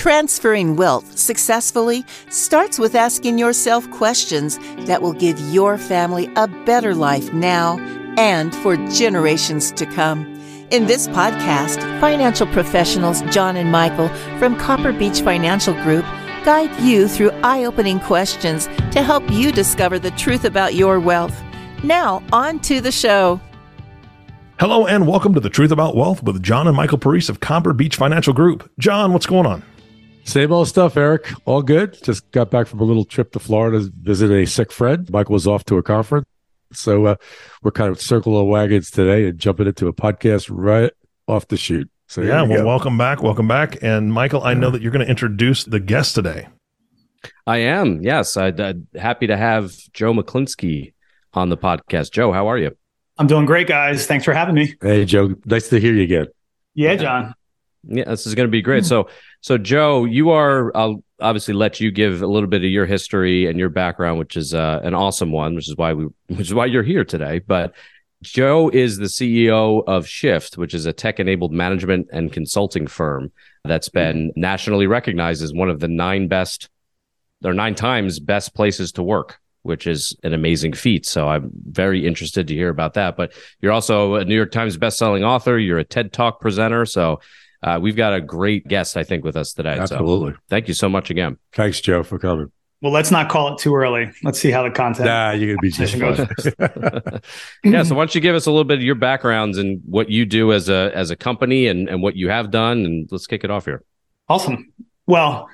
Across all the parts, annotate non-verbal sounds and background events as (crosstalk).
Transferring wealth successfully starts with asking yourself questions that will give your family a better life now and for generations to come. In this podcast, financial professionals John and Michael from Copper Beech Financial Group guide you through eye opening questions to help you discover the truth about your wealth. Now, on to the show. Hello and welcome to the Truth About Wealth with John and Michael Parise of Copper Beech Financial Group. John, what's going on? Same old stuff, Eric. All good. Just got back from a little trip to Florida to visit a sick friend. Michael was off to a conference. So uh, we're kind of circling of wagons today and jumping into a podcast right off the shoot. So yeah, we well, go. welcome back. Welcome back. And Michael, I know that you're going to introduce the guest today. I am. Yes. I'd, I'd happy to have Joe Mechlinski on the podcast. Joe, how are you? I'm doing great, guys. Thanks for having me. Hey, Joe. Nice to hear you again. Yeah, John. Yeah, this is going to be great. So, so Joe, you are. I'll obviously let you give a little bit of your history and your background, which is uh, an awesome one, which is why we, which is why you're here today. But Joe is the CEO of Shift, which is a tech-enabled management and consulting firm that's been nationally recognized as one of the nine best, or nine times best places to work which is an amazing feat. So I'm very interested to hear about that. But you're also a New York Times bestselling author. You're a TED Talk presenter. So uh, we've got a great guest, I think, with us today. Absolutely. So thank you so much again. Thanks, Joe, for coming. Well, let's not call it too early. Let's see how the content. Nah, you're gonna be just fine. (laughs) (laughs) yeah. So why don't you give us a little bit of your backgrounds and what you do as a as a company and and what you have done, and let's kick it off here. Awesome. Well,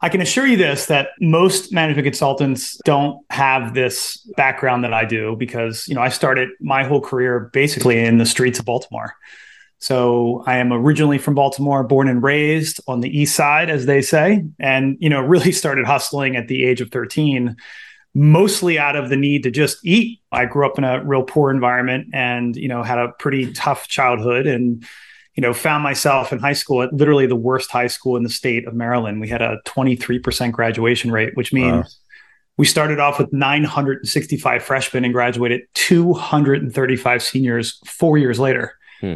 I can assure you this that most management consultants don't have this background that I do because, you know, I started my whole career basically in the streets of Baltimore. So I am originally from Baltimore, born and raised on the east side, as they say, and you know, (laughs) really started hustling at the age of 13, mostly out of the need to just eat. I grew up in a real poor environment and, you know, had a pretty tough childhood and, you know, found myself in high school at literally the worst high school in the state of Maryland. We had a 23% graduation rate, which means wow. we started off with 965 freshmen and graduated 235 seniors four years later. Hmm.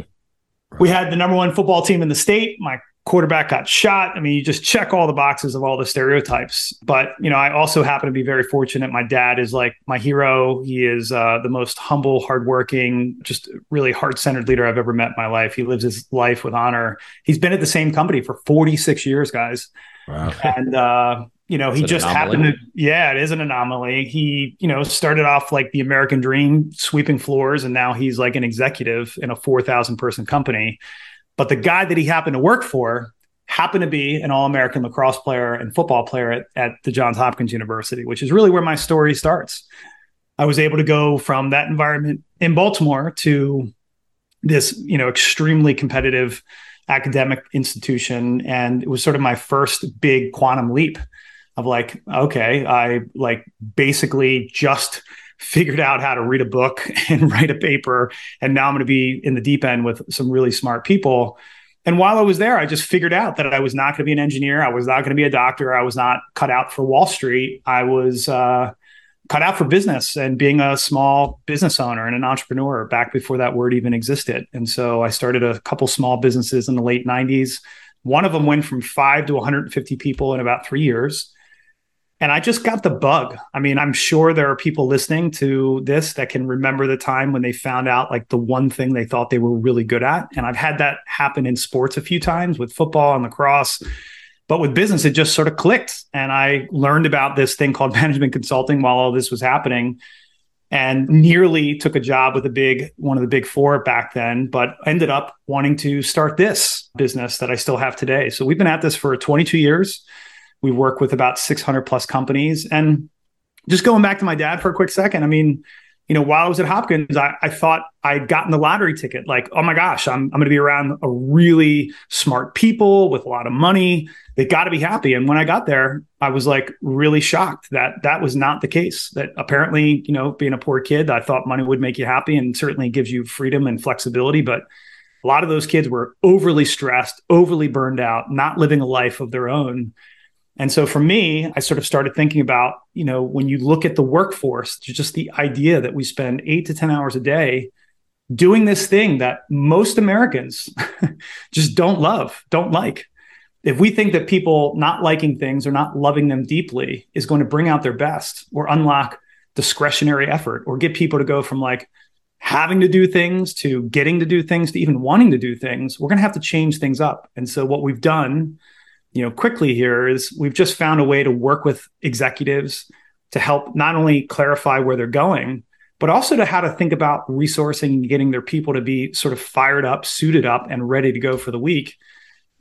We had the number one football team in the state. My quarterback got shot. I mean, you just check all the boxes of all the stereotypes. But, you know, I also happen to be very fortunate. My dad is like my hero. He is uh, the most humble, hardworking, just really heart centered leader I've ever met in my life. He lives his life with honor. He's been at the same company for 46 years, guys. Wow. And, uh, you know, he just happened to, yeah, it is an anomaly. He, you know, started off like the American dream, sweeping floors, and now he's like an executive in a 4,000 person company. But the guy that he happened to work for happened to be an All American lacrosse player and football player at, at the Johns Hopkins University, which is really where my story starts. I was able to go from that environment in Baltimore to this, you know, extremely competitive academic institution. And it was sort of my first big quantum leap of like, okay, I like basically just figured out how to read a book (laughs) and write a paper. And now I'm going to be in the deep end with some really smart people. And while I was there, I just figured out that I was not going to be an engineer. I was not going to be a doctor. I was not cut out for Wall Street. I was uh, cut out for business and being a small business owner and an entrepreneur back before that word even existed. And so I started a couple small businesses in the late 90s. One of them went from five to 150 people in about three years. And I just got the bug. I mean, I'm sure there are people listening to this that can remember the time when they found out like the one thing they thought they were really good at. And I've had that happen in sports a few times with football and lacrosse. But with business, it just sort of clicked. And I learned about this thing called (laughs) management consulting while all this was happening and nearly took a job with a big one of the big four back then, but ended up wanting to start this business that I still have today. So we've been at this for 22 years. We work with about 600 plus companies. And just going back to my dad for a quick second, I mean, you know, while I was at Hopkins, I, I thought I'd gotten the lottery ticket. Like, oh my gosh, I'm, I'm going to be around a really smart people with a lot of money. They got to be happy. And when I got there, I was like really shocked that that was not the case. That apparently, you know, being a poor kid, I thought money would make you happy and certainly gives you freedom and flexibility. But a lot of those kids were overly stressed, overly burned out, not living a life of their own. And so for me, I sort of started thinking about, you know, when you look at the workforce, just the idea that we spend eight to 10 hours a day doing this thing that most Americans (laughs) just don't love, don't like. if we think that people not liking things or not loving them deeply is going to bring out their best or unlock discretionary effort or get people to go from like having to do things to getting to do things to even wanting to do things, we're going to have to change things up. And so what we've done, you know, quickly here is we've just found a way to work with executives to help not only clarify where they're going, but also to how to think about resourcing and getting their people to be sort of fired up, suited up, and ready to go for the week.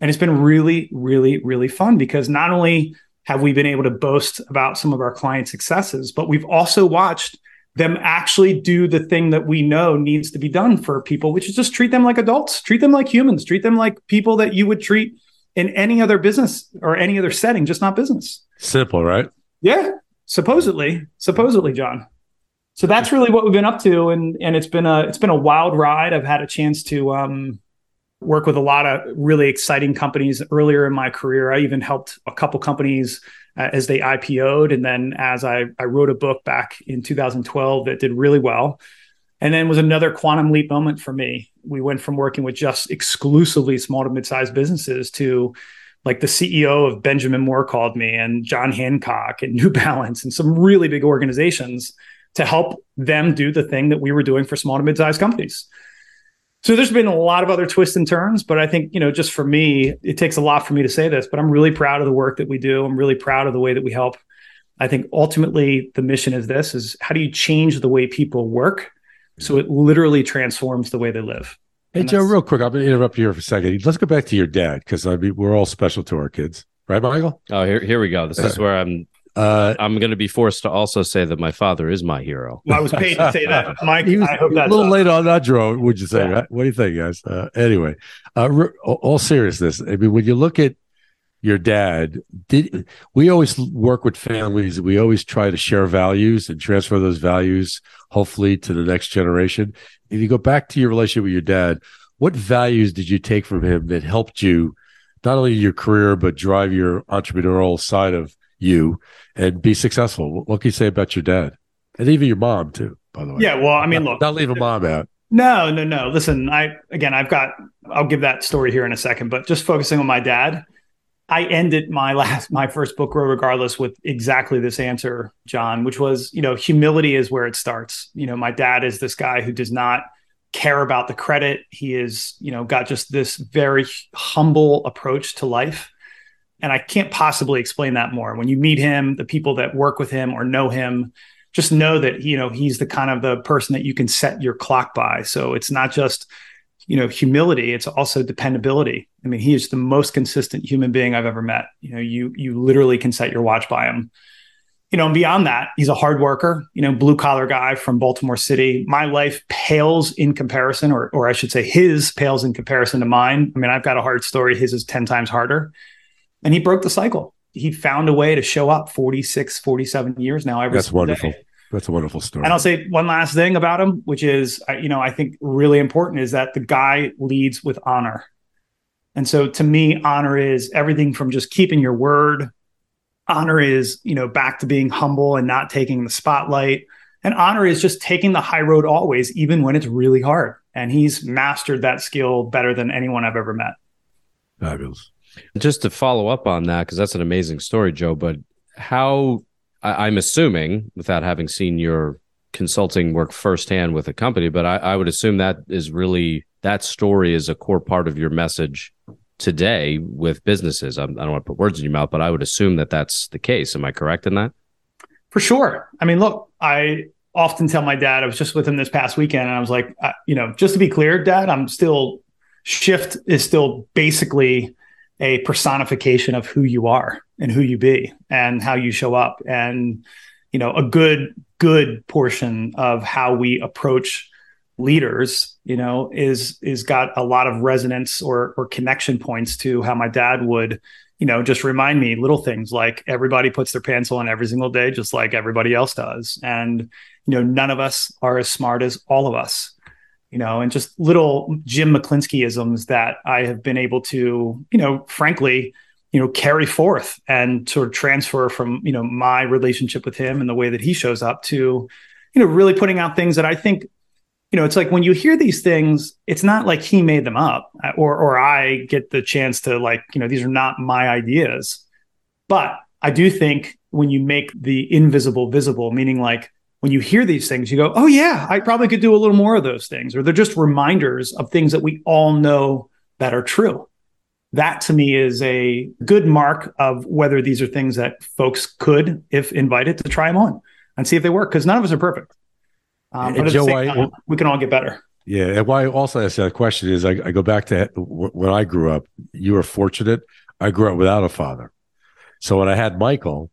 And it's been really, really, really fun because not only have we been able to boast about some of our client successes, but we've also watched them actually do the thing that we know needs to be done for people, which is just treat them like adults, treat them like humans, treat them like people that you would treat in any other business or any other setting, just not business. Simple, right? Yeah, supposedly, supposedly, John. So that's really what we've been up to, and and it's been a it's been a wild ride. I've had a chance to um, work with a lot of really exciting companies earlier in my career. I even helped a couple companies uh, as they IPO'd. And then as I, I wrote a book back in 2012 that did really well. And then was another quantum leap moment for me. We went from working with just exclusively small to mid-sized businesses to like the CEO of Benjamin Moore called me and John Hancock and (laughs) New Balance and some really big organizations to help them do the thing that we were doing for small to mid-sized companies. So there's been a lot of other twists and turns, but I think, you know, just for me, it takes a lot for me to say this, but I'm really proud of the work that we do. I'm really proud of the way that we help. I think ultimately the mission is this is how do you change the way people work so it literally transforms the way they live? Hey, Joe, real quick, I'm going to interrupt you here for a second. Let's go back to your dad because I mean, we're all special to our kids, right, Michael? Oh, here, here we go. This is where I'm uh, I'm going to be forced to also say that my father is my hero. Well, I was paid to say that, (laughs) Mike. was, I hope that's a little late on that draw. Would you say? Yeah. Right? What do you think, guys? Uh, anyway, uh, re- all seriousness. I mean, when you look at your dad, did we always work with families? We always try to share values and transfer those values, hopefully, to the next generation. If you go back to your relationship with your dad, what values did you take from him that helped you not only your career but drive your entrepreneurial side of you and be successful. What can you say about your dad and even your mom too? By the way, yeah. Well, I mean, look, not leaving mom out. No, no, no. Listen, I again, I've got. I'll give that story here in a second, but just focusing on my dad. I ended my last, my first book, Grow Regardless, with exactly this answer, John, which was, you know, humility is where it starts. You know, my dad is this guy who does not care about the credit. He is, you know, got just this very humble approach to life and I can't possibly explain that more. When you meet him, the people that work with him or know him, just know that you know he's the kind of the person that you can set your clock by. So it's not just you know humility; it's also dependability. I mean, he is the most consistent human being I've ever met. You know, you you literally can set your watch by him. You know, and beyond that, he's a hard worker. You know, blue collar guy from Baltimore City. My life pales in comparison, or or I should say, his pales in comparison to mine. I mean, I've got a hard story. His is ten times harder and he broke the cycle. He found a way to show up 46, 47 years now. Every That's wonderful. Day. That's a wonderful story. And I'll say one last thing about him, which is, you know, I think really important is that the guy leads with honor. And so to me, honor is everything from just keeping your word. Honor is, you know, back to being humble and not taking the spotlight. And honor is just taking the high road always, even when it's really hard. And he's mastered that skill better than anyone I've ever met. Fabulous. Just to follow up on that, because that's an amazing story, Joe. But how I, am assuming, without having seen your consulting work firsthand with a company, but I, I would assume that is really that story is a core part of your message today with businesses. I'm, I do not want to put words in your mouth, but I would assume that that's the case. Am I correct in that? For sure. I mean, look, I often tell my dad, I was just with him this past weekend, and I was like, uh, you know, just to be clear, dad, I'm still, shift is still basically a personification of who you are and who you be and how you show up and you know a good good portion of how we approach leaders you know is is got a lot of resonance or or connection points to how my dad would you know just remind me little things like everybody puts their pants on every single day just like everybody else does. And you know none of us are as smart as all of us you know, and just little Jim Mechlinski isms that I have been able to, you know, frankly, you know, carry forth and sort of transfer from, you know, my relationship with him and the way that he shows up to, you know, really putting out things that I think you know, it's like when you hear these things, it's not like he made them up or or I get the chance to like, you know, these are not my ideas. But I do think when you make the invisible visible, meaning like when you hear these things, you go, oh, yeah, I probably could do a little more of those things. Or they're just reminders of things that we all know that are true. That to me is a good mark of whether these are things that folks could, if invited, to try them on and see if they work because none of us are perfect. Um, but Joe, I, time, we can all get better. Yeah, and why I also ask that question is I, I go back to when I grew up. You were fortunate. I grew up without a father, so when I had Michael,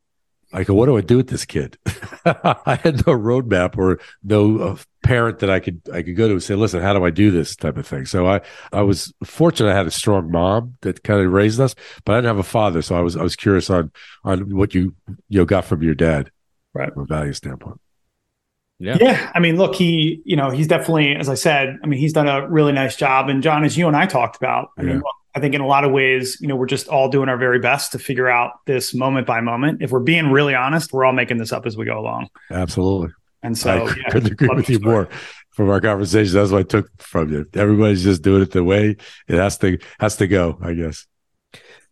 I go, what do I do with this kid? (laughs) I had no roadmap or no uh, parent that I could I could go to and say, listen, how do I do this type of thing? So I I was fortunate. I had a strong mom that kind of raised us, but I didn't have a father. So I was I was curious on on what you you know, got from your dad, right, from a value standpoint. Yeah. Yeah. I mean, look, he, you know, he's definitely, as I said, I mean, he's done a really nice job. And John, as you and I talked about, I yeah. mean, look, I think in a lot of ways, you know, we're just all doing our very best to figure out this moment by moment. If we're being really honest, we're all making this up as we go along. Absolutely. And so I yeah, couldn't agree with you more from our conversation. That's what I took from you. Everybody's just doing it the way it has to has to go, I guess.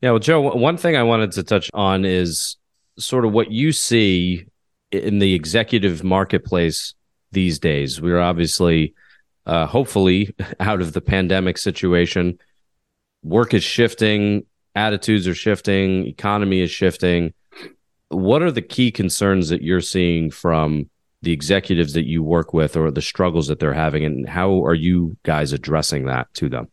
Yeah, well, Joe, one thing I wanted to touch on is sort of what you see in the executive marketplace these days. We're obviously, uh, hopefully, (laughs) out of the pandemic situation. Work is shifting, attitudes are shifting, economy is shifting. What are the key concerns that you're seeing from the executives that you work with or the struggles that they're having, and how are you guys addressing that to them?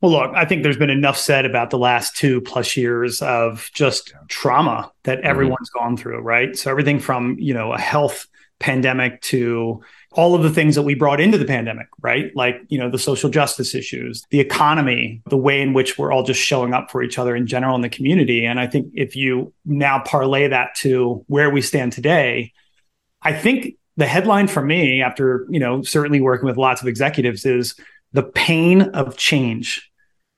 Well, look, I think there's been enough said about the last two plus years of just trauma that mm-hmm. everyone's mm-hmm. gone through, right? So everything from, you know, a health pandemic to all of the things that we brought into the pandemic, right? Like, you know, the social justice issues, the economy, the way in which we're all just showing up for each other in general in the community. And I think if you now parlay that to where we stand today, I think the headline for me after, you know, certainly working with lots of executives is the pain of change,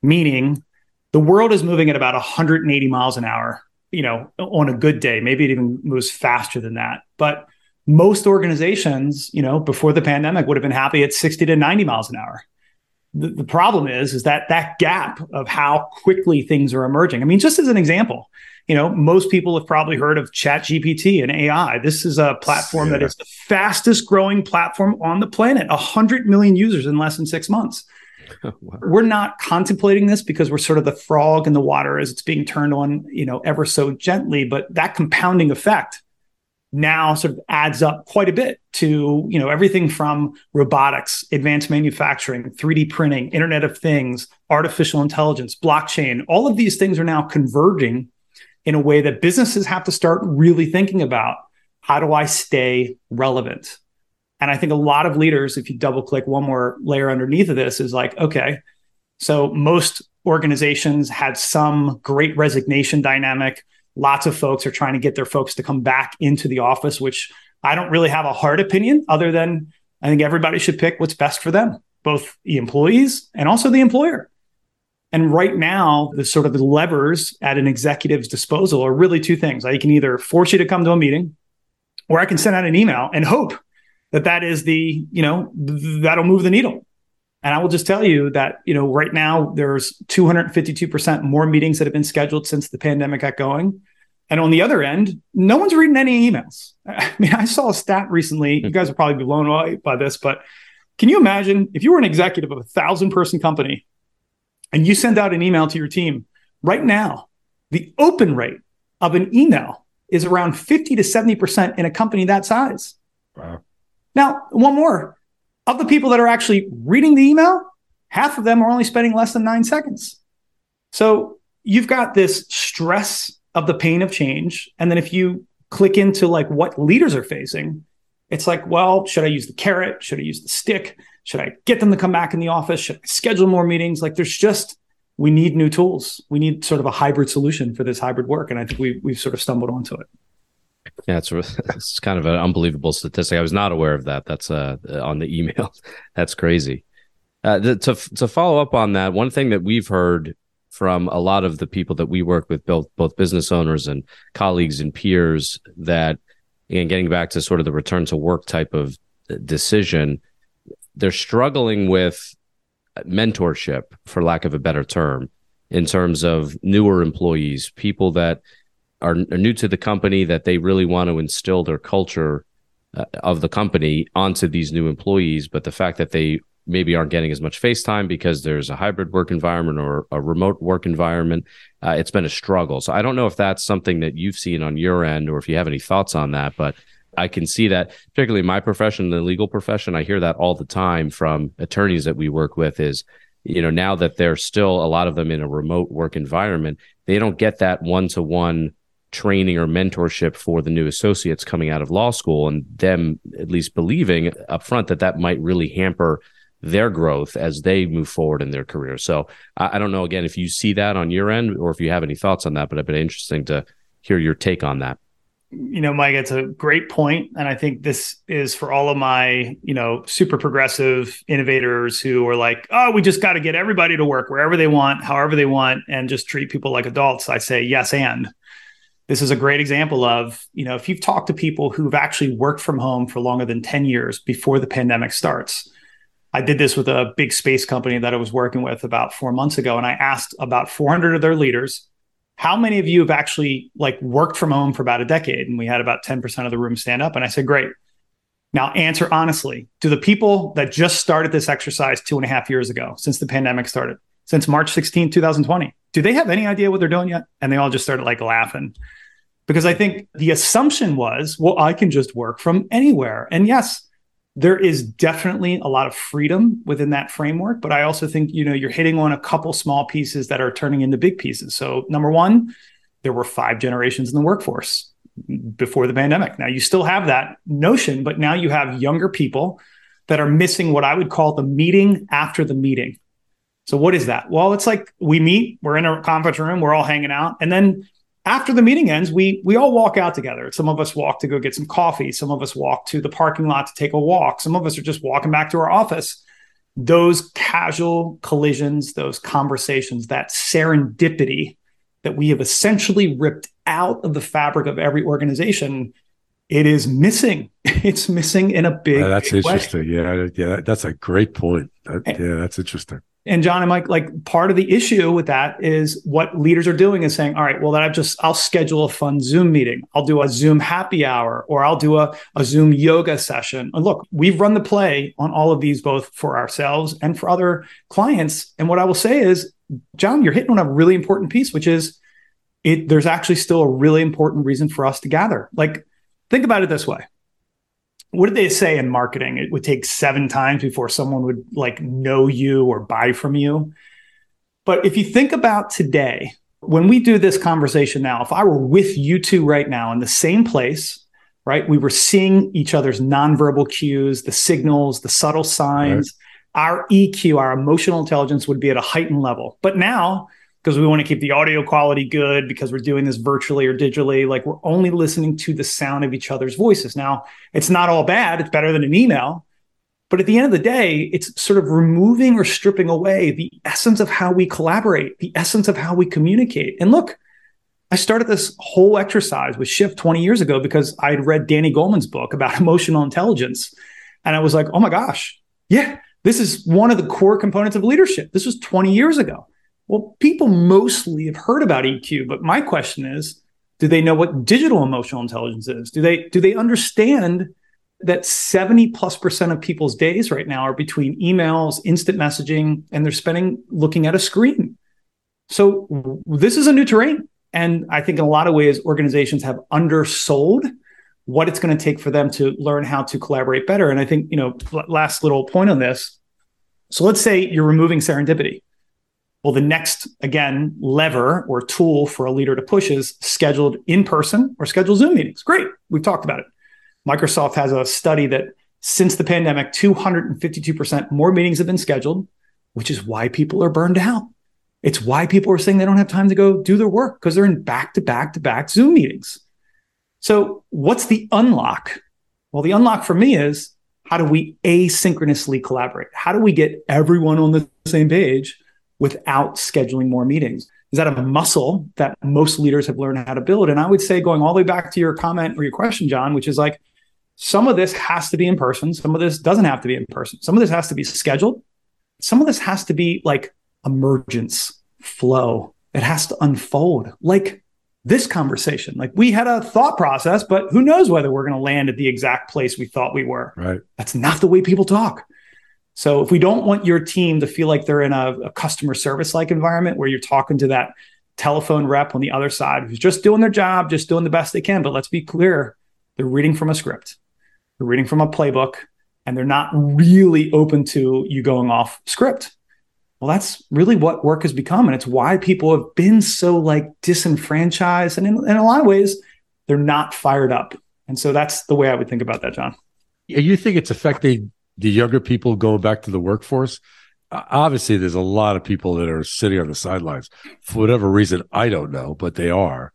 meaning the world is moving at about 180 miles an hour, you know, on a good day. Maybe it even moves faster than that. But most organizations, you know, before the pandemic would have been happy at 60 to 90 miles an hour. The, the problem is, is that that gap of how quickly things are emerging. I mean, just as an example, you know, most people have probably heard of Chat GPT and AI. This is a platform yeah. that is the fastest growing platform on the planet, 100 million users in less than six months. (laughs) wow. We're not contemplating this because we're sort of the frog in the water as it's being turned on, you know, ever so gently. But that compounding effect now sort of adds up quite a bit to you know everything from robotics advanced manufacturing 3d printing internet of things artificial intelligence blockchain. All of these things are now converging in a way that businesses have to start really thinking about how do i stay relevant? And i think a lot of leaders if you double click one more layer underneath of this is like okay so most organizations had some great resignation dynamic lots of folks are trying to get their folks to come back into the office, which I don't really have a hard opinion other than I think everybody should pick what's best for them, both the employees and also the employer. And right now, the sort of the levers at an executive's disposal are really two things. I can either force you to come to a meeting, or I can send out an email and hope that that is the, you know, that'll move the needle. And I will just tell you that, you know, right now there's 252% more meetings that have been scheduled since the pandemic got going. And on the other end, no one's reading any emails. (laughs) I mean, I saw a stat recently. You hmm. guys will probably be blown away by this, but can you imagine if you were an executive of a thousand person company and you send out an email to your team right now, the open rate of an email is around 50 to 70% in a company that size. Wow. Now, one more of the people that are actually reading the email, half of them are only spending less than nine seconds. So you've got this stress of the pain of change. And then if you click into like what leaders are facing, it's like, well, should I use the carrot? Should I use the stick? Should I get them to come back in the office? Should I schedule more meetings? Like there's just we need new tools. We need sort of a hybrid solution for this hybrid work. And I think we we've sort of stumbled onto it. Yeah, it's (laughs) it's kind of an unbelievable statistic. I was not aware of that. That's uh on the email. (laughs) That's crazy. Uh, to to follow up on that, one thing that we've heard from a lot of the people that we work with, both both business owners and colleagues and peers, that and getting back to sort of the return to work type of decision, they're struggling with mentorship, for lack of a better term, in terms of newer employees, people that are, are new to the company that they really want to instill their culture uh, of the company onto these new employees. But the fact that they maybe aren't getting as much face time because there's a hybrid work environment or a remote work environment, uh, it's been a struggle. So I don't know if that's something that you've seen on your end or if you have any thoughts on that, but I can see that, particularly my profession, the legal profession. I hear that all the time from attorneys that we work with. Is you know now that they're still a lot of them in a remote work environment, they don't get that one to one training or mentorship for the new associates coming out of law school, and them at least believing up front that that might really hamper their growth as they move forward in their career. So I, I don't know again if you see that on your end or if you have any thoughts on that, but it'd be interesting to hear your take on that you know, Mike, it's a great point, and I think this is for all of my, you know, super progressive innovators who are like, "Oh, we just got to get everybody to work wherever they want, however they want, and just treat people like adults." I say yes, and this is a great example of, you know, if you've talked to people who've actually worked from home for longer than ten years before the pandemic starts. I did this with a big space company that I was working with about four months ago, and I asked about 400 of their leaders how many of you have actually like worked from home for about a decade? And we had about 10% of the room stand up. And I said, great. Now answer honestly. Do the people that just started this exercise two and a half years ago, since the pandemic started, since March 16, 2020, do they have any idea what they're doing yet? And they all just started like laughing. Because I think the assumption was, well, I can just work from anywhere. And yes, there is definitely a lot of freedom within that framework but i also think you know you're hitting on a couple small pieces that are turning into big pieces. So number one there were five generations in the workforce before the pandemic. Now you still have that notion but now you have younger people that are missing what i would call the meeting after the meeting. So what is that? Well it's like we meet we're in a conference room we're all hanging out and then after the meeting ends, we we all walk out together. Some of us walk to go get some coffee. Some of us walk to the parking lot to take a walk. Some of us are just walking back to our office. Those casual collisions, those conversations, that serendipity that we have essentially ripped out of the fabric of every organization, it is missing. (laughs) It's missing in a big. that's big interesting. Way. Yeah, yeah, that's a great point. That, yeah, that's interesting and John and Mike, like part of the issue with that is what leaders are doing is saying, all right, well, then I've just, I'll schedule a fun Zoom meeting. I'll do a Zoom happy hour or I'll do a, a Zoom yoga session. And look, we've run the play on all of these, both for ourselves and for other clients. And what I will say is, John, you're hitting on a really important piece, which is it, there's actually still a really important reason for us to gather. Like, think about it this way what did they say in marketing? It would take seven times before someone would like know you or buy from you. But if you think about today, when we do this conversation now, if I were with you two right now in the same place, right, we were seeing each other's nonverbal cues, the signals, the subtle signs, right. our EQ, our emotional intelligence would be at a heightened level. But now because we want to keep the audio quality good because we're doing this virtually or digitally. Like we're only listening to the sound of each other's voices. Now, it's not all bad, it's better than an email. But at the end of the day, it's sort of removing or stripping away the essence of how we collaborate, the essence of how we communicate. And look, I started this whole exercise with Shift 20 years ago because I had read Danny Goleman's book about (laughs) emotional intelligence. And I was like, oh my gosh, yeah, this is one of the core components of leadership. This was 20 years ago. Well, people mostly have heard about EQ, but my question is, do they know what digital emotional intelligence is? Do they do they understand that 70 plus percent of people's days right now are between emails, instant messaging, and they're spending looking at a screen. So this is a new terrain. And I think in a lot of ways, organizations have undersold what it's going to take for them to learn how to collaborate better. And I think, you know, last little point on this. So let's say you're removing serendipity. Well, the next, again, lever or tool for a leader to push is scheduled in person or scheduled Zoom meetings. Great. We've talked about it. Microsoft has a study that since the pandemic, 252% more meetings have been scheduled, which is why people are burned out. It's why people are saying they don't have time to go do their work because they're in back to back to back Zoom meetings. So, what's the unlock? Well, the unlock for me is how do we asynchronously collaborate? How do we get everyone on the same page without scheduling more meetings? Is that a muscle that most leaders have learned how to build? And I would say, going all the way back to your comment or your question, John, which is like some of this has to be in person. Some of this doesn't have to be in person. Some of this has to be scheduled. Some of this has to be like emergence flow. It has to unfold like this conversation. Like we had a thought process, but who knows whether we're going to land at the exact place we thought we were. Right. That's not the way people talk. So if we don't want your team to feel like they're in a, a customer service like environment where you're talking to that telephone rep on the other side who's just doing their job, just doing the best they can. But let's be clear, they're reading from a script, they're reading from a playbook, and they're not really open to you going off script. Well, that's really what work has become. And it's why people have been so like disenfranchised. And in, in a lot of ways, they're not fired up. And so that's the way I would think about that, John. Yeah, you think it's affecting the younger people going back to the workforce? Obviously, there's a lot of people that are sitting on the sidelines for whatever reason. I don't know, but they are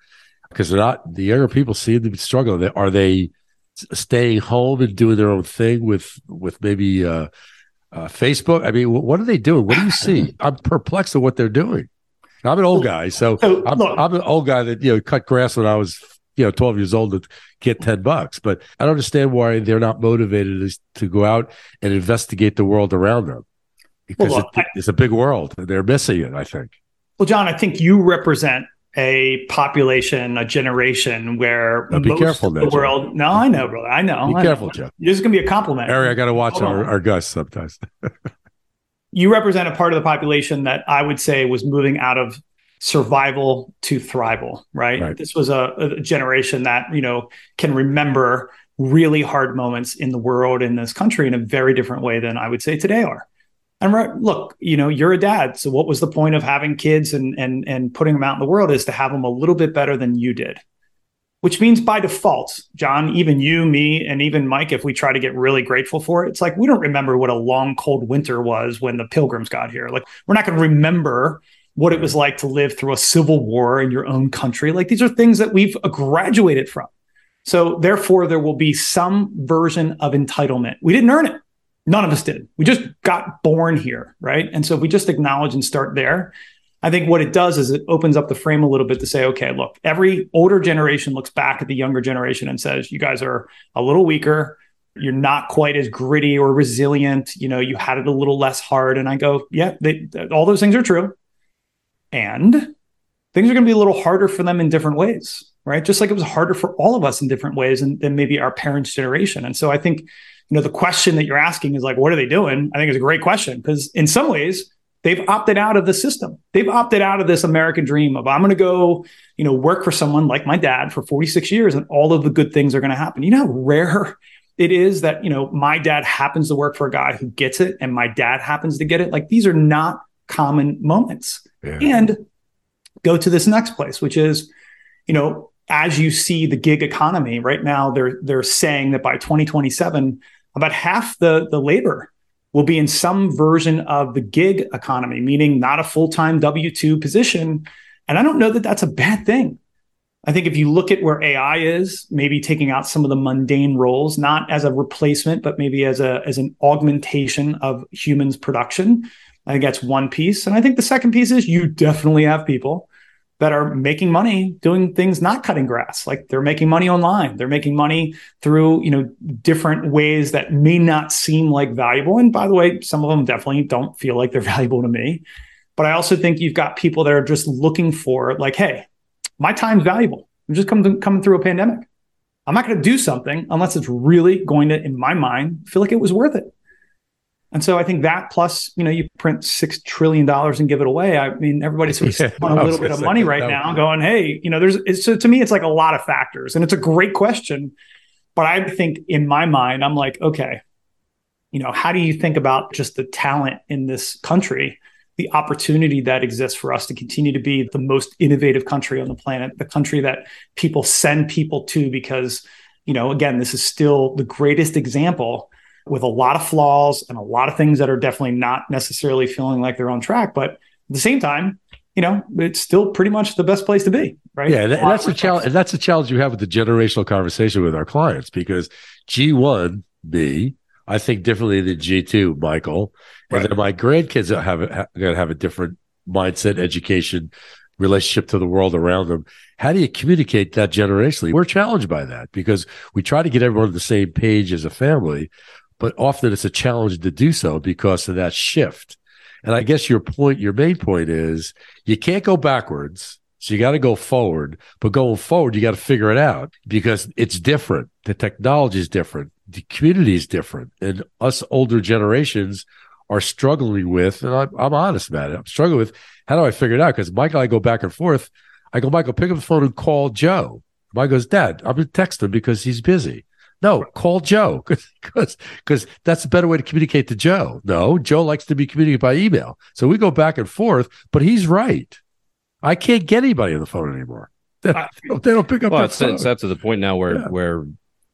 because they're not. The younger people seem to be struggling. Are they staying home and doing their own thing with with maybe uh, uh, Facebook? I mean, what are they doing? What do you see? (laughs) I'm perplexed at what they're doing. I'm an old guy, so, so I'm, I'm, an old guy that you know cut grass when I was you know 12 years old to get 10 bucks. But I don't understand why they're not motivated to go out and investigate the world around them because well, it, I, it's a big world. They're missing it, I think. Well, John, I think you represent a population, a generation where now, be careful, the world. No, I know, brother. I know. Be I careful, know. Jeff. This is going to be a compliment. Harry, I got to watch our, oh. our Gus sometimes. (laughs) you represent a part of the population that I would say was moving out of survival to thrival, right? right. This was a, a generation that, you know, can remember really hard moments in the world in this country in a very different way than I would say today are. And right, look, you know, you're a dad. So what was the point of having kids and and and putting them out in the world is to have them a little bit better than you did. Which means by default, John, even you, me, and even Mike, if we try to get really grateful for it, it's like we don't remember what a long, cold winter was when the pilgrims got here. Like we're not going to remember what it was like to live through a civil war in your own country. Like these are things that we've graduated from. So therefore, there will be some version of entitlement. We didn't earn it. None of us did. We just got born here, right? And so if we just acknowledge and start there, I think what it does is it opens up the frame a little bit to say, okay, look, every older generation looks back at the younger generation and says, you guys are a little weaker. You're not quite as gritty or resilient. You know, you had it a little less hard. And I go, yeah, they, all those things are true. And things are going to be a little harder for them in different ways, right? Just like it was harder for all of us in different ways and than maybe our parents' generation. And so I think, you know, the question that you're asking is like, what are they doing? I think it's a great question because in some ways, they've opted out of the system. They've opted out of this American dream of I'm going to go, you know, work for someone like my dad for 46 years and all of the good things are going to happen. You know how rare it is that, you know, my dad happens to work for a guy who gets it and my dad happens to get it. Like these are not common moments. Yeah. And go to this next place, which is, you know, as you see the gig economy right now, they're they're saying that by 2027, about half the the labor will be in some version of the gig economy, meaning not a full time W two position. And I don't know that that's a bad thing. I think if you look at where AI is, maybe taking out some of the mundane roles, not as a replacement, but maybe as a as an augmentation of humans' production, I think that's one piece. And I think the second piece is you definitely have people that are making money doing things not cutting grass. Like they're making money online. They're making money through you know different ways that may not seem like valuable. And by the way some of them definitely don't feel like they're (laughs) valuable to me. But i also think you've got people that are just looking for like hey my time's valuable. I'm just coming coming through a pandemic. I'm not going to do something unless it's really going to in my mind feel like it was worth it and so I think that plus, you know, you print six trillion dollars and give it away. I mean, everybody's sort of (laughs) on a little bit of money right now, going, "Hey, you know, there's." so to me, it's like a lot of factors, and it's a great question. But I think in my mind, I'm like, okay, you know, how do you think about just the talent in this country, the opportunity that exists for us to continue to be the most innovative country on the planet, the country that people send people to because, you know, again, this is still the greatest example with a lot of flaws and a lot of things that are definitely not necessarily feeling like they're on track. But at the same time, you know, it's still pretty much the best place to be, right? Yeah, and that's the challenge. That's the challenge you have with the generational conversation with our clients because G one B, I think differently than G two, Michael, and then my grandkids have going to have a different mindset, education, relationship to the world around them. How do you communicate that generationally? We're challenged by that because we try to get everyone on the same page as a family, but often it's a challenge to do so because of that shift. And I guess your point, your main point is you can't go backwards. So you got to go forward, but going forward, you got to figure it out because it's different. The technology is different. The community is different. And us older generations are struggling with, and I'm, I'm honest about it. I'm struggling with how do I figure it out? Because Michael, I go back and forth. I go, Michael, pick up the phone and call Joe. Mike goes, Dad, I'm going to text him because he's busy. No, call Joe because because that's a better way to communicate to Joe. No, Joe likes to be communicated by email. So we go back and forth, but he's right. I can't get anybody on the phone anymore. They, don't, they don't pick up. Well, it's, it's, up to the point now where yeah. where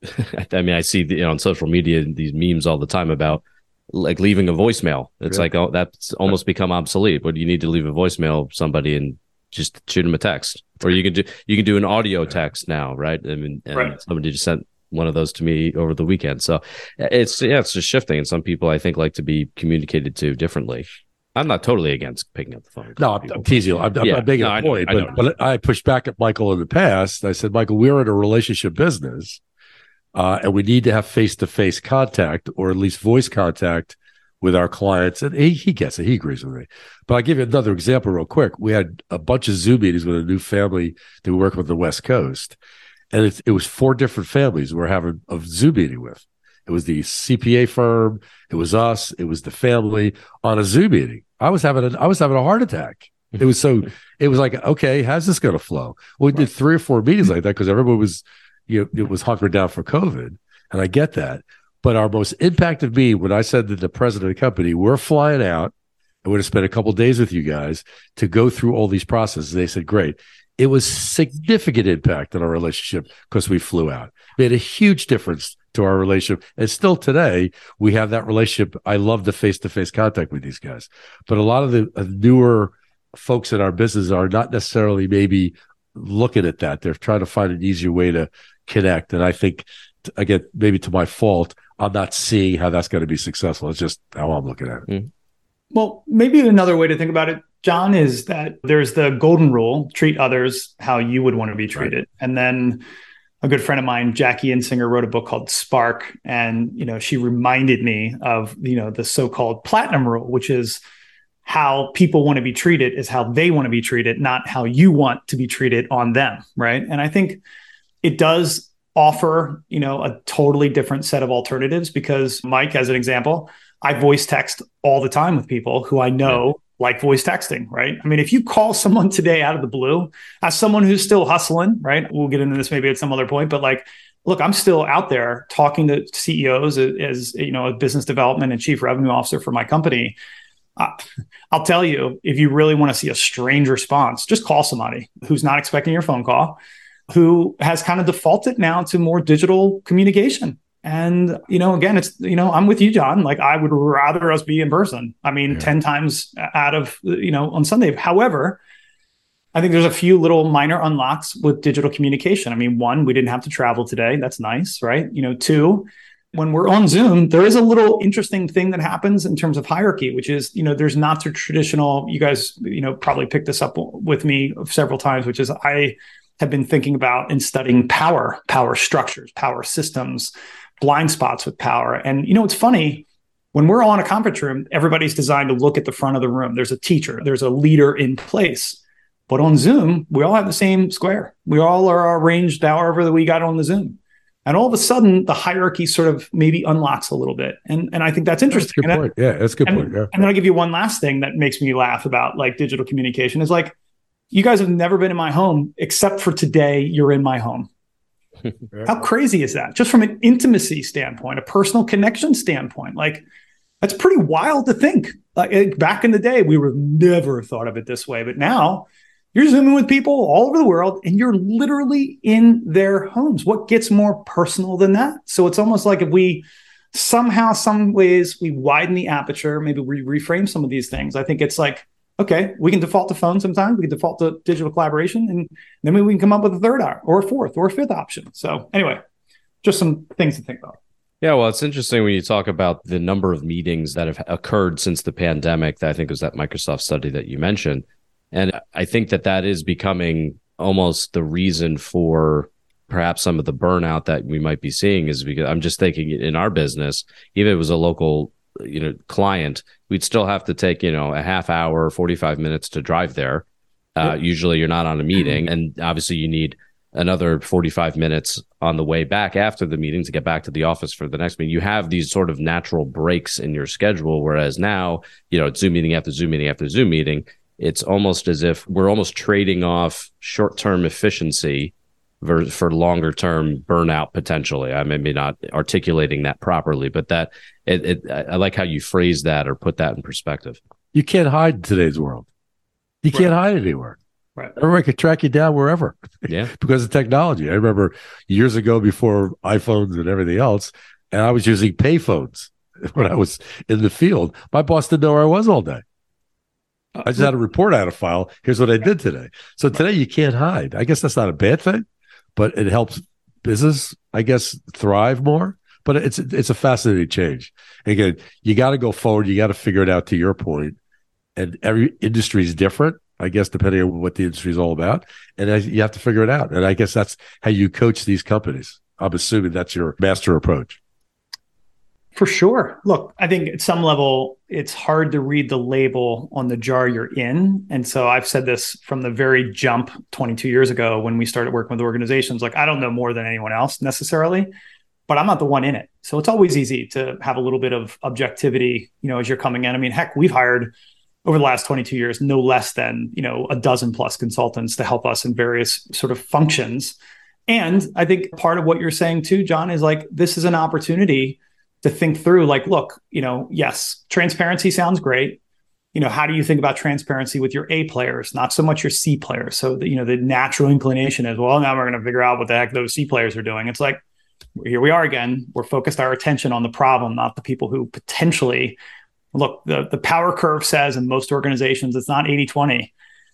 (laughs) I mean, I see the, you know, on social media these memes all the time about like leaving a voicemail. It's yeah. like oh, that's almost become obsolete. But you need to leave a voicemail somebody and just shoot them a text, or you can do you can do an audio text now, right? I mean, right. somebody just sent one of those to me over the weekend. So it's yeah, it's just shifting, and some people I think like to be communicated to differently. I'm not totally against picking up the phone. No, I'm, I'm teasing you. I'm, I'm, yeah, I'm making no, a point, I know, but, I but I pushed back at Michael in the past. I said, Michael, we're in a relationship business, uh, and we need to have face to face contact or at least voice contact with our clients. And he, he gets it. He agrees with me. But I'll give you another example real quick. We had a bunch of Zoom meetings with a new family that we work with the West Coast. And it, it was four different families we are having a Zoom meeting with. It was the CPA firm. It was us. It was the family on a Zoom meeting. I was having a, I was having a heart attack. It was so, it was like, okay, how's this going to flow? Well, we did three or four meetings like that because everyone was, you know, it was hunkered down for COVID. And I get that. But our most impacted me when I said to the president of the company, we're flying out and we're going to spend a couple days with you guys to go through all these processes. They said, great. It was significant impact on our relationship because we flew out. Made a huge difference to our relationship. And still today, we have that relationship. I love the face to face contact with these guys. But a lot of the uh, newer folks in our business are not necessarily maybe looking at that. They're trying to find an easier way to connect. And I think, again, maybe to my fault, I'm not seeing how that's going to be successful. It's just how I'm looking at it. Mm. Well, maybe another way to think about it, John, is that there's the golden rule treat others how you would want to be treated. Right. And then a good friend of mine, Jackie Insinger, wrote a book called Spark. And, you know, she reminded me of, you know, the so called platinum rule, which is how people want to be treated is how they want to be treated, not how you want to be treated on them. Right. And I think it does offer, you know, a totally different set of alternatives because Mike, as an example, I voice text all the time with people who I know yeah. like voice texting, right? I mean, if you call someone today out of the blue, as someone who's still hustling, right? We'll get into this maybe at some other point, but like, look, I'm still out there talking to CEOs as, as you know, a business development and chief revenue officer for my company. Uh, I'll tell you, if you really want to see a strange response, just call somebody who's not expecting your phone call who has kind of defaulted now to more digital communication. And, you know, again, it's, you know, I'm with you, John. Like, I would rather us be in person. I mean, yeah. 10 times out of, you know, on Sunday. However, I think there's a few little minor unlocks with digital communication. I mean, one, we didn't have to travel today. That's nice, right? You know, two, when we're on Zoom, there is a little interesting thing that happens in terms of hierarchy, which is, you know, there's not the traditional, you guys, you know, probably picked this up with me several times, which is I have been thinking about and studying power, power structures, power systems, blind spots with power. And you know, it's funny when we're on a conference room, everybody's designed to look at the front of the room. There's a teacher, there's a leader in place. But on Zoom, we all have the same square. We all are arranged however that we got on the Zoom. And all of a sudden, the hierarchy sort of maybe unlocks a little bit. And, and I think that's interesting. That's yeah, that's a good and, point. Yeah. And then I'll give you one last thing that makes me laugh about like digital communication is like you guys have never been in my home except for today you're in my home how crazy is that? Just from an intimacy standpoint a personal connection standpoint like that's pretty wild to think. Like eh, back in the day we would never thought of it this way but now you're zooming with people all over the world and you're literally in their homes. What gets more personal than that? So it's almost like if we somehow some ways we widen the aperture maybe we reframe some of these things. I think it's like okay, we can default to phone sometimes. We can default to digital collaboration, and then we can come up with a third or a fourth or a fifth option. So anyway, just some things to think about. Yeah, well, it's interesting when you talk about the number of meetings that have occurred since the pandemic. That I think was that Microsoft study that you mentioned. And I think that that is becoming almost the reason for perhaps some of the burnout that we might be seeing is because I'm just thinking in our business, even if it was a local, you know, client, we'd still have to take, you know, a half hour, 45 minutes to drive there. Uh, yep. Usually you're not on a meeting. And obviously you need another 45 minutes on the way back after the meeting to get back to the office for the next meeting. You have these sort of natural breaks in your schedule. Whereas now, you know, it's Zoom meeting after Zoom meeting after Zoom meeting. It's almost as if we're almost trading off short term efficiency for longer term burnout potentially. I may be not articulating that properly, but that it, it, I like how you phrase that or put that in perspective. You can't hide in today's world. You can't hide anywhere. Right. Everybody can track you down wherever. Yeah. (laughs) because of technology. I remember years ago before iPhones and everything else, and I was using payphones (laughs) when I was in the field. My boss didn't know where I was all day. Uh, I just had a report out of file. Here's what I did today. So today you can't hide. I guess that's not a bad thing but it helps business, I guess, thrive more. But it's it's a fascinating change. again, you got to go forward. You got to figure it out. To your point, and every industry is different. I guess depending on what the industry is all about, and you have to figure it out. And I guess that's how you coach these companies. I'm assuming that's your master approach. For sure. Look, I think at some level, it's hard to read the label on the jar you're in. And so I've said this from the very jump 22 years ago when we started working with organizations. Like, I don't know more than anyone else necessarily, but I'm not the one in it. So it's always easy to have a little bit of objectivity, you know, as you're coming in. I mean, heck, we've hired over the last 22 years no less than, you know, a dozen plus consultants to help us in various sort of functions. And I think part of what you're saying too, John, is like this is an opportunity to think through like look you know yes transparency sounds great. You know how do you think about transparency with your a players not so much your c players? So the, you know the natural inclination is well now we're going to figure out what the heck those c players are doing. It's like here we are again. We're focused our attention on the problem not the people who potentially look the, the power curve says in most organizations it's not 80 20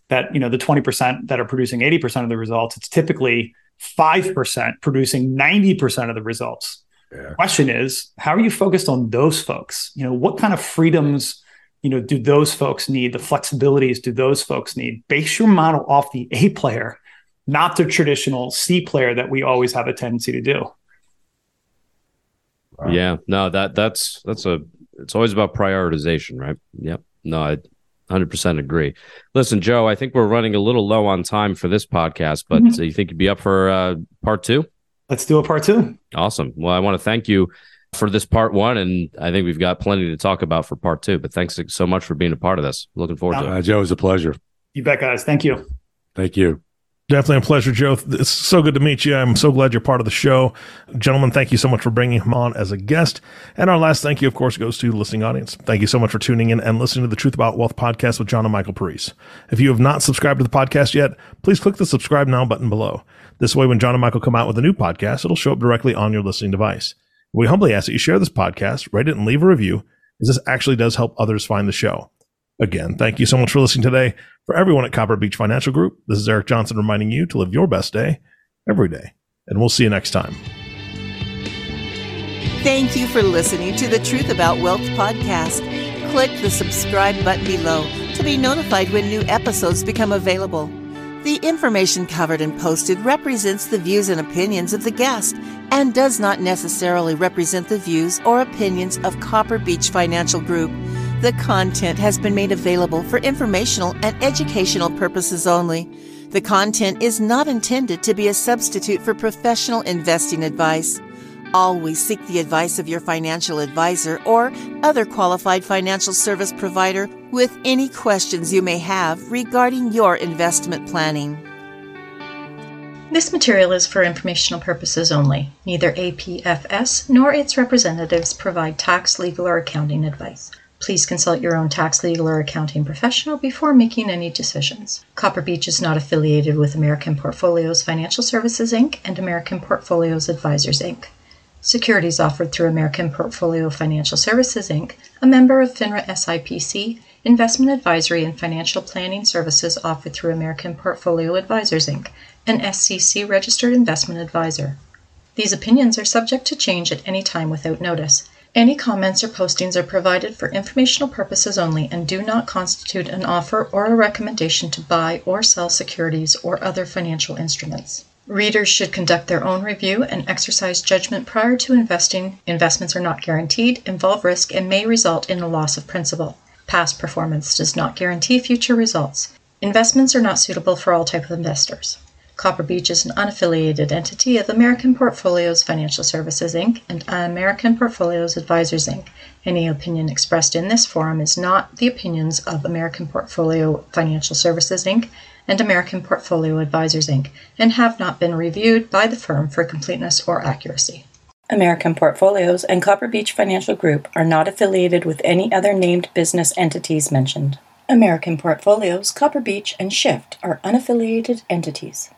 that you know the 20% that are producing 80% of the results. It's typically 5% producing 90% of the results yeah. Question is, how are you focused on those folks? You know, what kind of freedoms, you know, do those folks need? The flexibilities do those folks need? Base your model off the A player, not the traditional C player that we always have a tendency to do. Wow. Yeah, no, that that's that's a it's always about prioritization, right? Yep. No, I 100% agree. Listen, Joe, I think we're running a little low on time for this podcast, but mm-hmm. you think you'd be up for uh, part two? Let's do a part two. Awesome. Well, I want to thank you for this part one, and I think we've got plenty to talk about for part two. But thanks so much for being a part of this. Looking forward to it. Uh, Joe, it was a pleasure. You bet, guys. Thank you. Thank you. Definitely a pleasure, Joe. It's so good to meet you. I'm so glad you're part of the show. Gentlemen, thank you so much for bringing him on as a guest. And our last thank you, of course, goes to the listening audience. Thank you so much for tuning in and listening to the Truth About Wealth podcast with John and Michael Parise. If you have not subscribed to the podcast yet, please click the subscribe now button below. This way, when John and Michael come out with a new podcast, it'll show up directly on your listening device. We humbly ask that you share this podcast, rate it, and leave a review, as this actually does help others find the show. Again, thank you so much for listening today. For everyone at Copper Beech Financial Group, this is Eric Johnson reminding you to live your best day every day. And we'll see you next time. Thank you for listening to the Truth About Wealth podcast. Click the subscribe button below to be notified when new episodes become available. The information covered and posted represents the views and opinions of the guest and does not necessarily represent the views or opinions of Copper Beech Financial Group. The content has been made available for informational and educational purposes only. The content is not intended to be a substitute for professional investing advice. Always seek the advice of your financial advisor or other qualified financial service provider with any questions you may have regarding your investment planning. This material is for informational purposes only. Neither APFS nor its representatives provide tax, legal, or accounting advice. Please consult your own tax, legal, or accounting professional before making any decisions. Copper Beech is not affiliated with American Portfolios Financial Services Inc. and American Portfolios Advisors Inc. Securities offered through American Portfolio Financial Services Inc., a member of FINRA SIPC, investment advisory and financial planning services offered through American Portfolio Advisors Inc., an SEC registered investment advisor. These opinions are subject to change at any time without notice Any comments or postings are provided for informational purposes only and do not constitute an offer or a recommendation to buy or sell securities or other financial instruments. Readers should conduct their own review and exercise judgment prior to investing. Investments are not guaranteed, involve risk, and may result in a loss of principal. Past performance does not guarantee future results. Investments are not suitable for all type of investors. Copper Beech is an unaffiliated entity of American Portfolios Financial Services Inc. and American Portfolios Advisors Inc. Any opinion expressed in this forum is not the opinions of American Portfolio Financial Services Inc. and American Portfolio Advisors Inc. and have not been reviewed by the firm for completeness or accuracy. American Portfolios and Copper Beech Financial Group are not affiliated with any other named business entities mentioned. American Portfolios, Copper Beech, and Shift are unaffiliated entities.